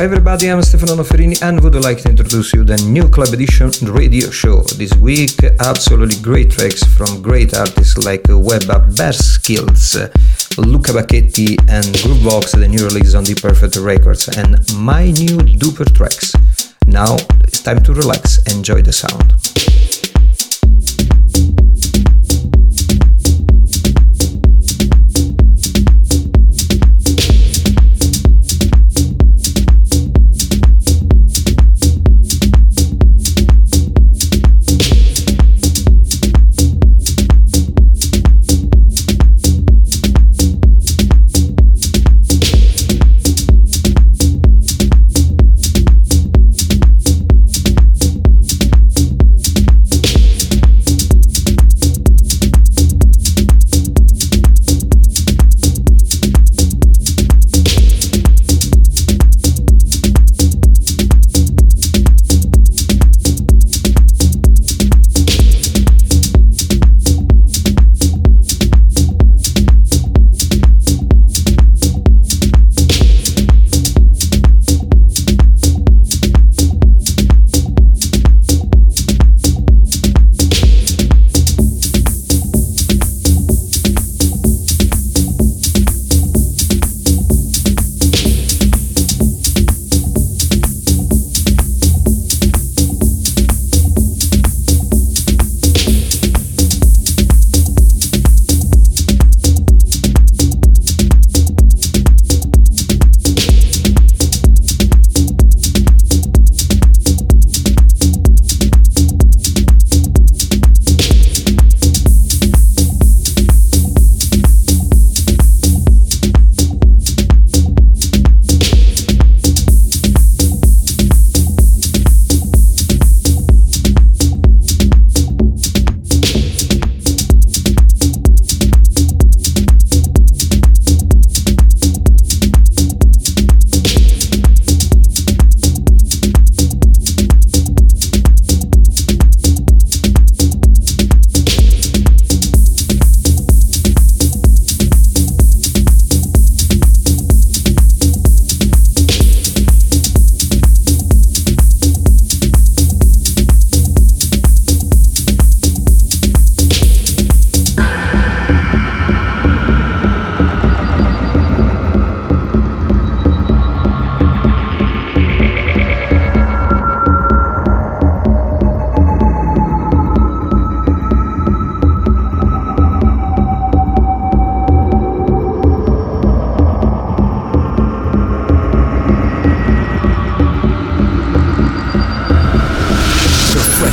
Hi everybody, I'm Stefano Noferini and would like to introduce you the new Club Edition radio show. This week, absolutely great tracks from great artists like Webba Bear Skills, Luca Bacchetti and Groovebox, the new release on the Perfect Records, and my new duper tracks. Now it's time to relax, enjoy the sound.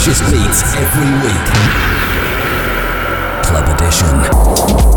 freshest beats every week. Club Edition.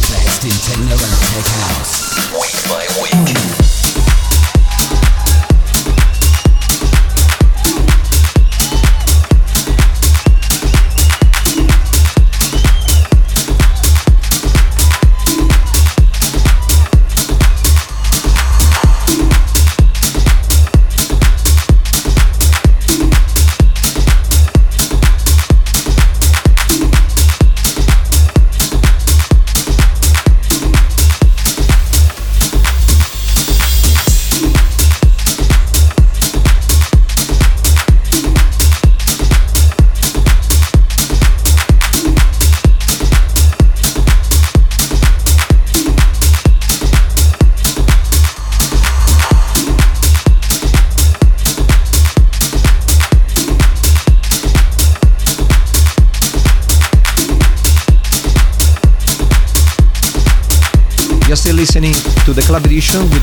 Club Edition with me, Stefano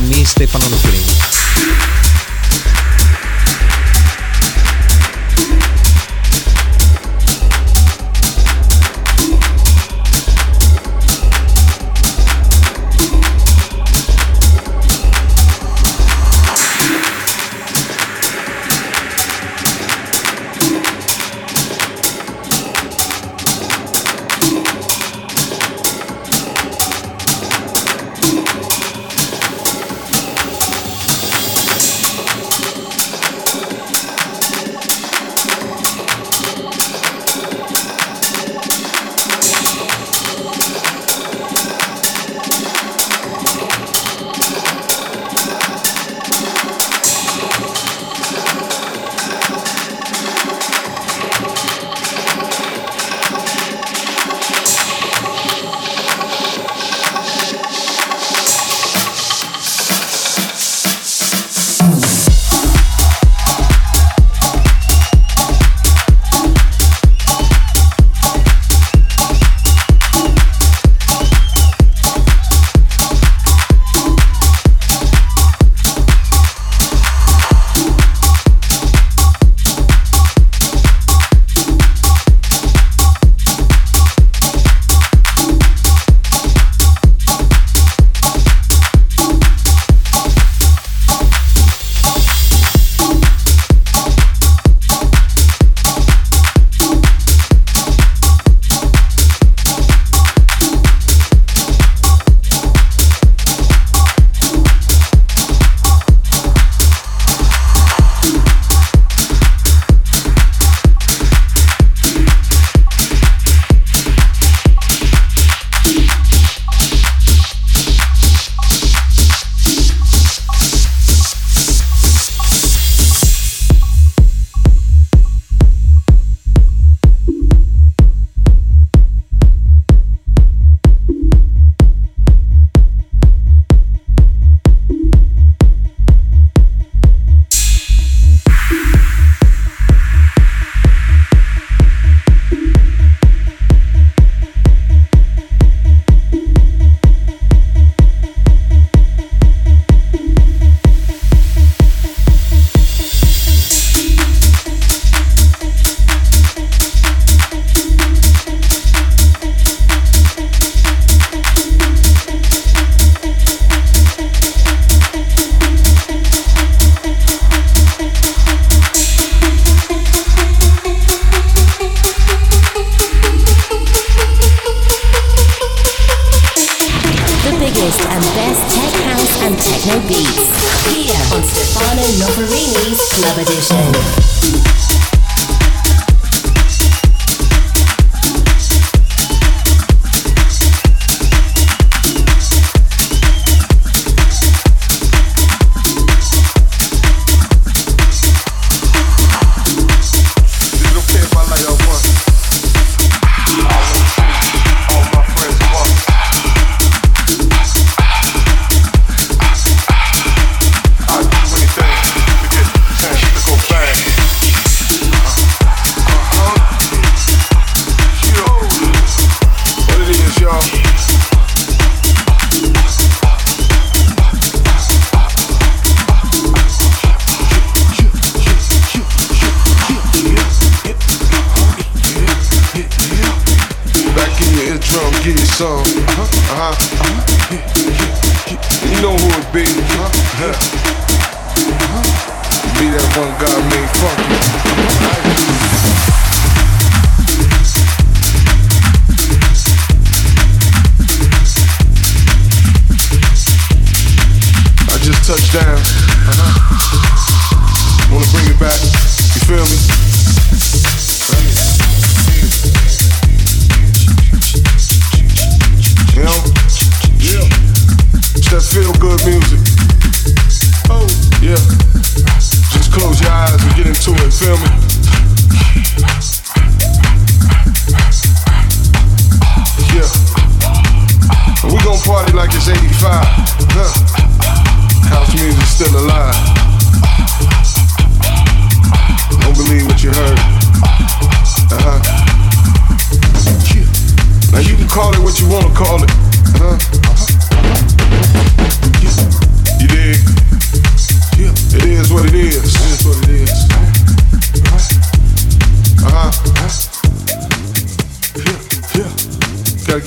feel me?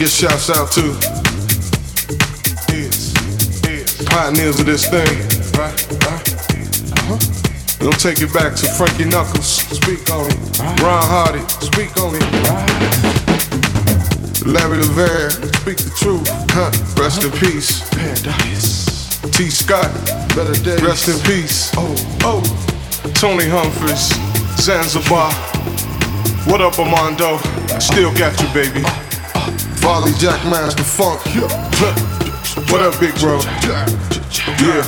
Shouts out to pioneers of this thing. Uh-huh. We'll take it back to Frankie Knuckles. Speak on it. Ron Hardy. Speak on it. Larry Levan. Speak the truth. Huh. Rest in peace. Paradise. Tee Scott. Better days. Rest in peace. Oh, oh. Tony Humphries. Zanzibar. What up, Armando? Still got you, baby. Farley Jackmaster Funk. What up, big bro? Yeah.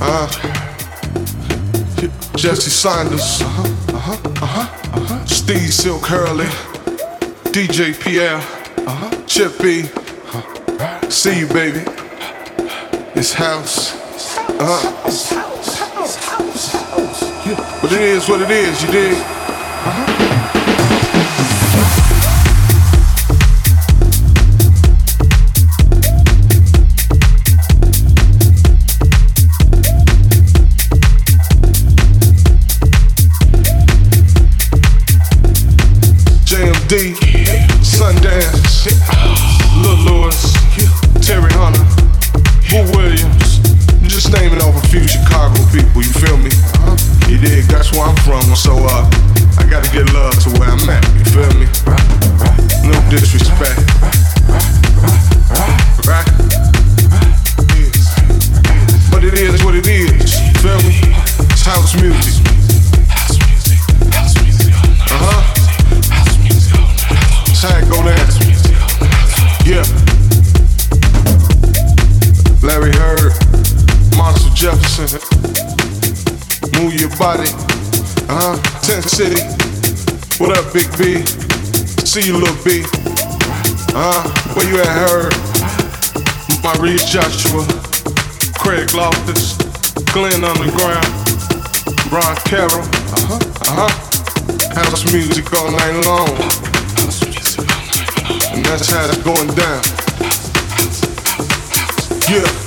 Uh, huh. Jesse Saunders. Uh-huh, uh-huh, uh-huh, Uh-huh. Steve Silk Hurley. DJ Pierre. Uh-huh. Chippy. See you, baby. It's house. It's house. But it is what it is, you dig? Uh-huh. Big See you, B. Uh, where you at, her? Maurice Joshua, Craig Loftis, Glenn Underground, Ron Carroll. Uh-huh, uh-huh. House music all night long. And that's how it's going down. Yeah.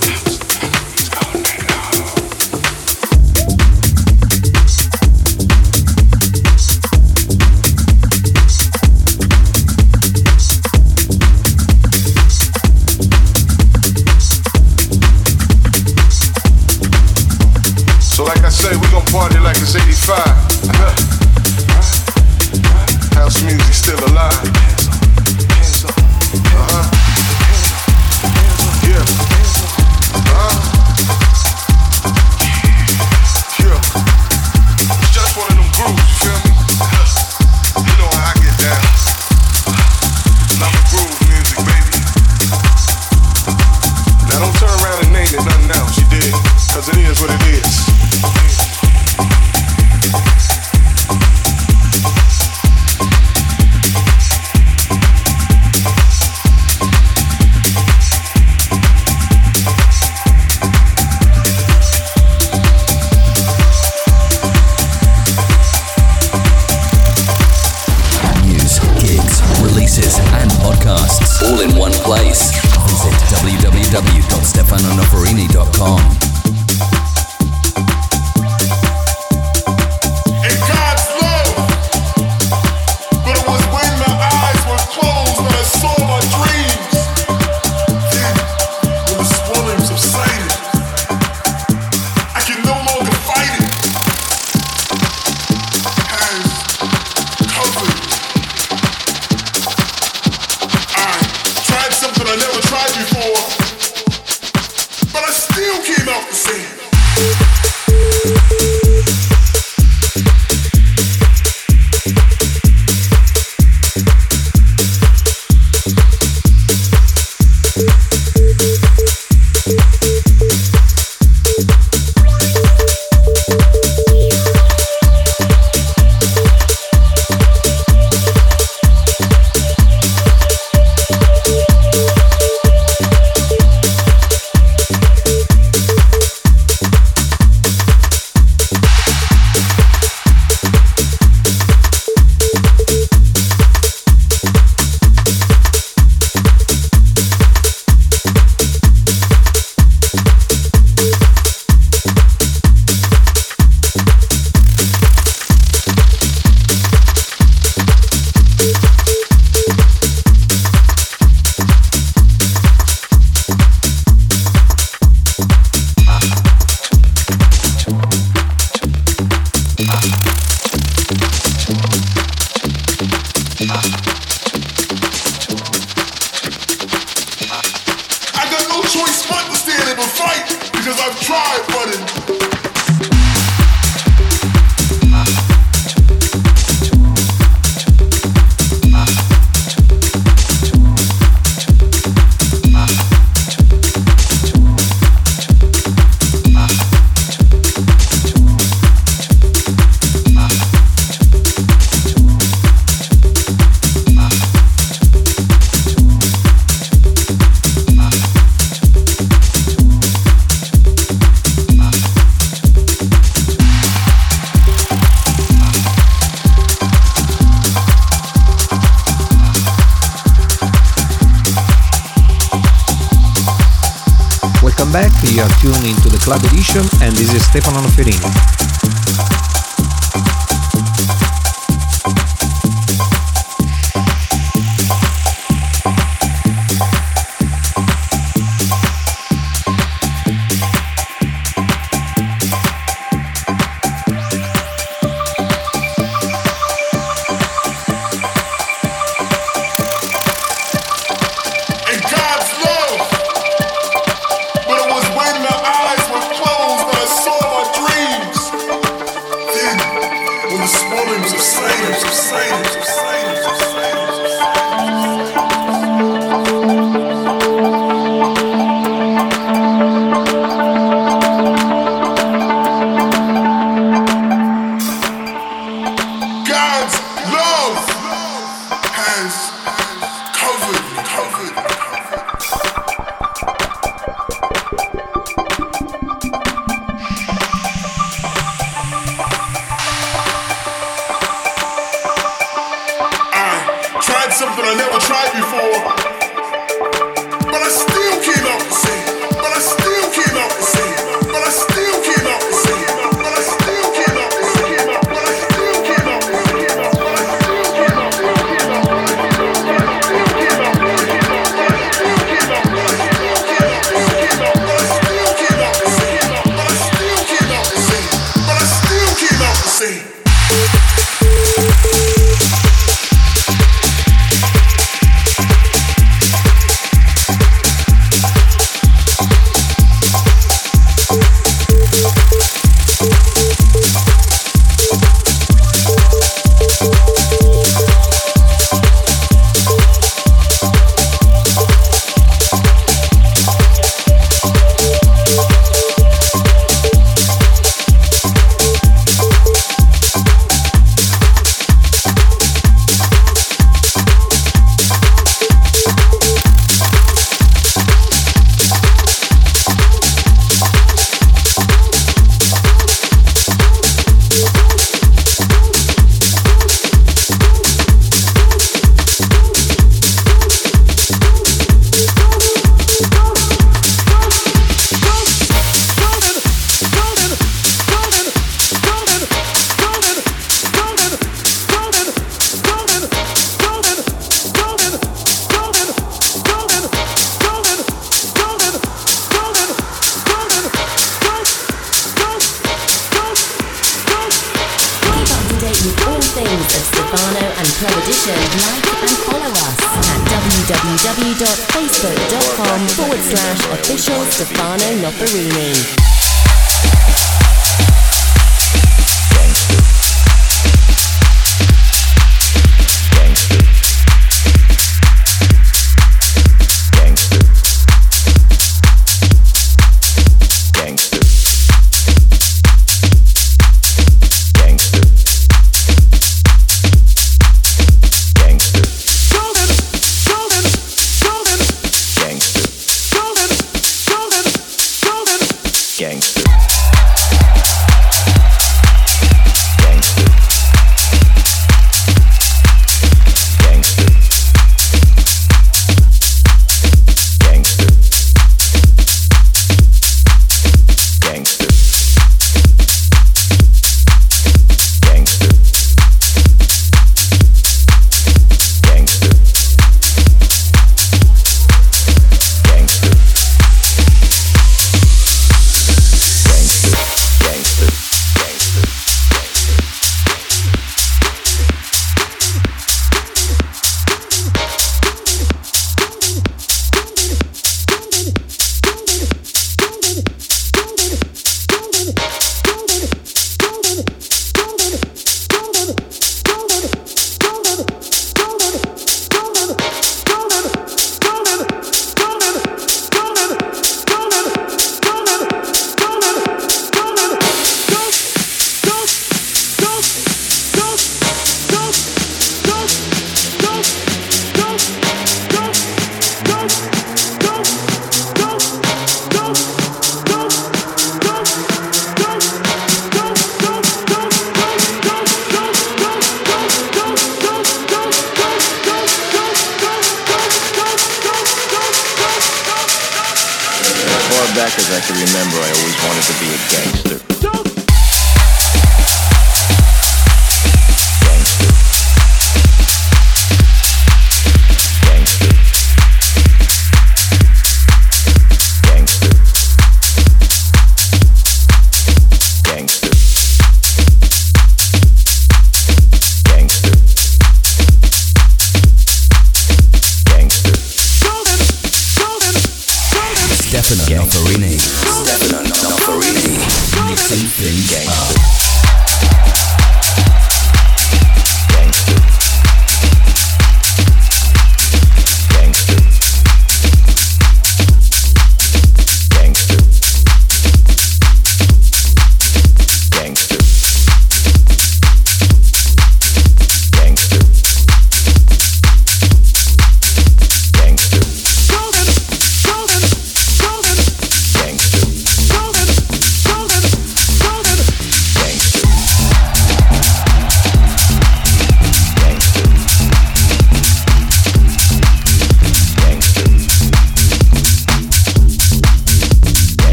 Stefano Noferini. God's love has Edition. Like and follow us at www.facebook.com forward slash official Stefano Noferini.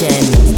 session.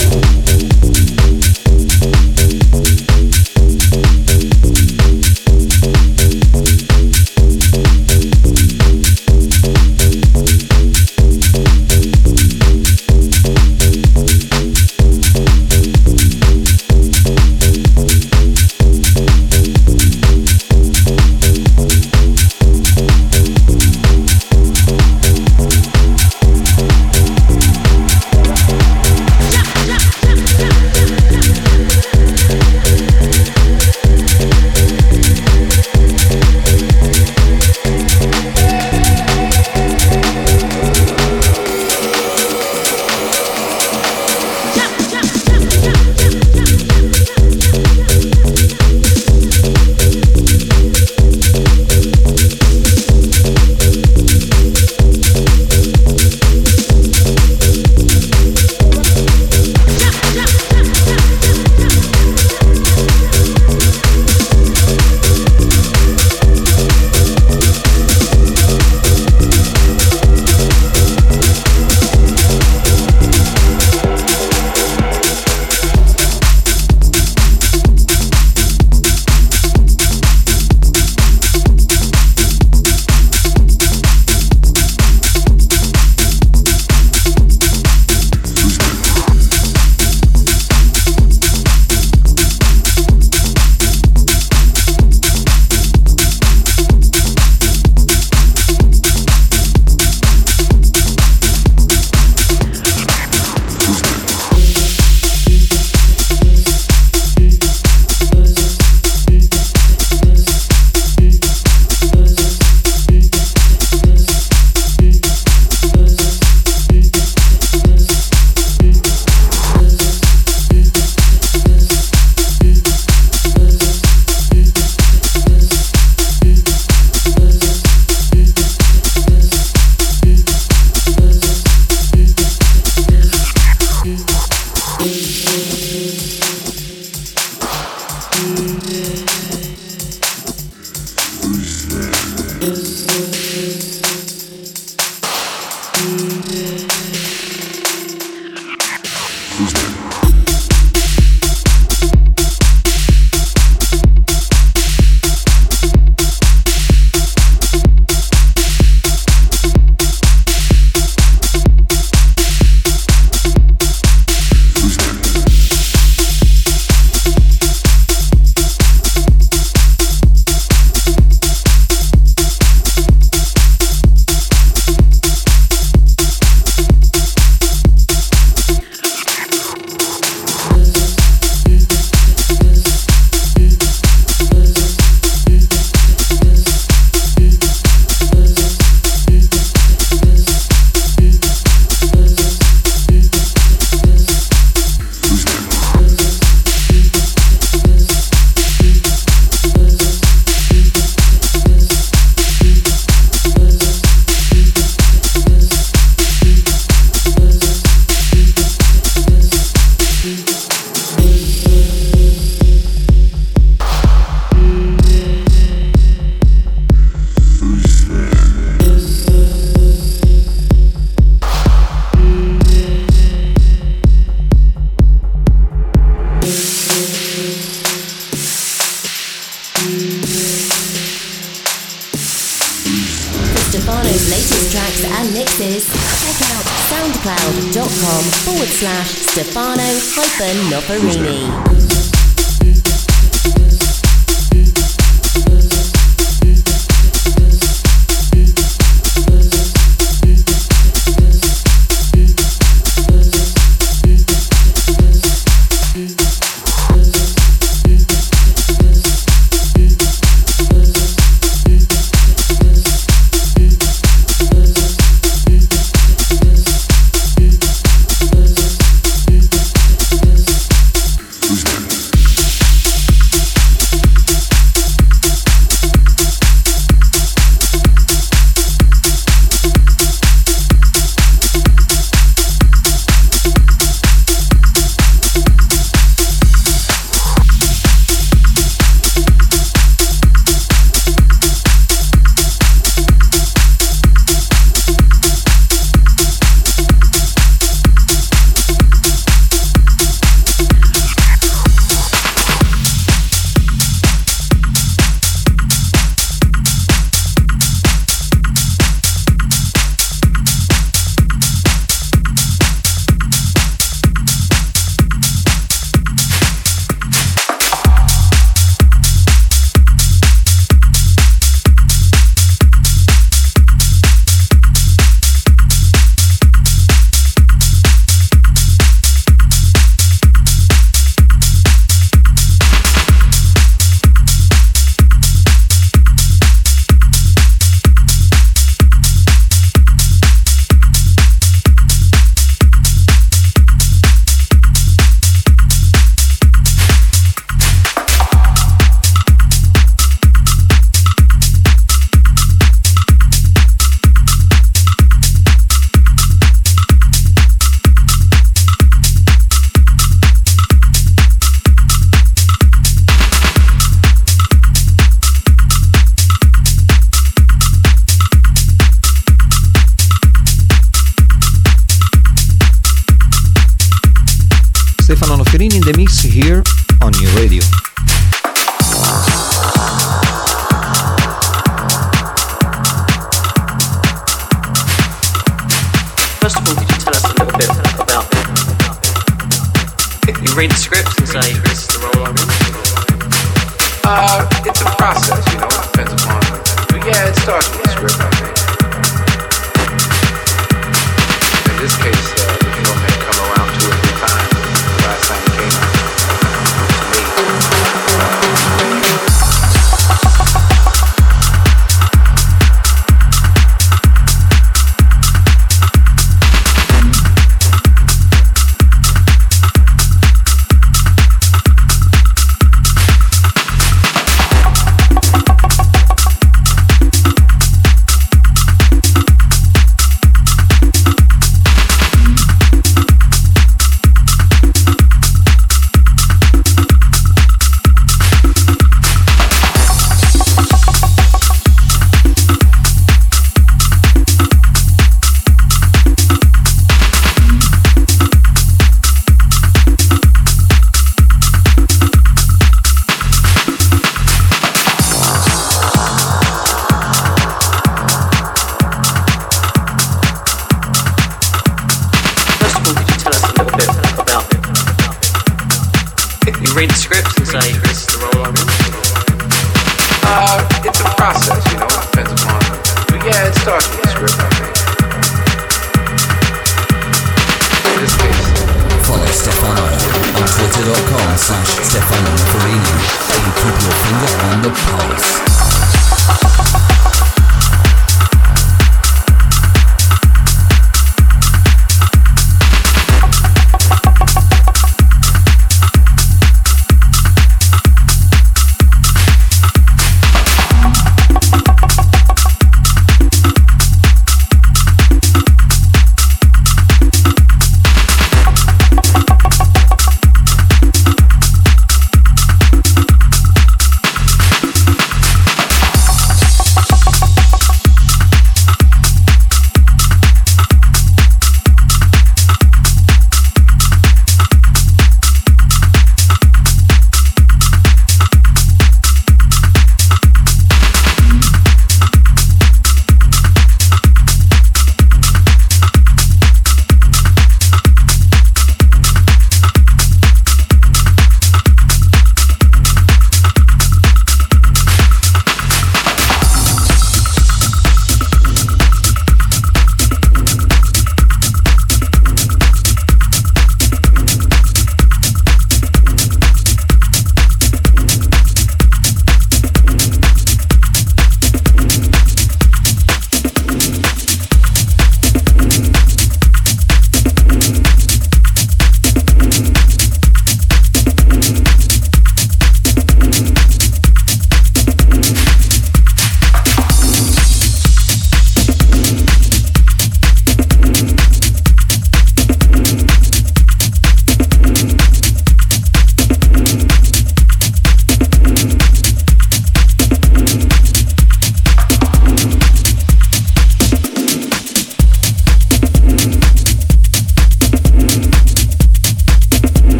Who's that?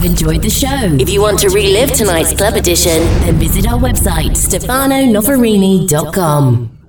Have enjoyed the show. If you want to relive tonight's club edition, then visit our website, stefanonoferini.com.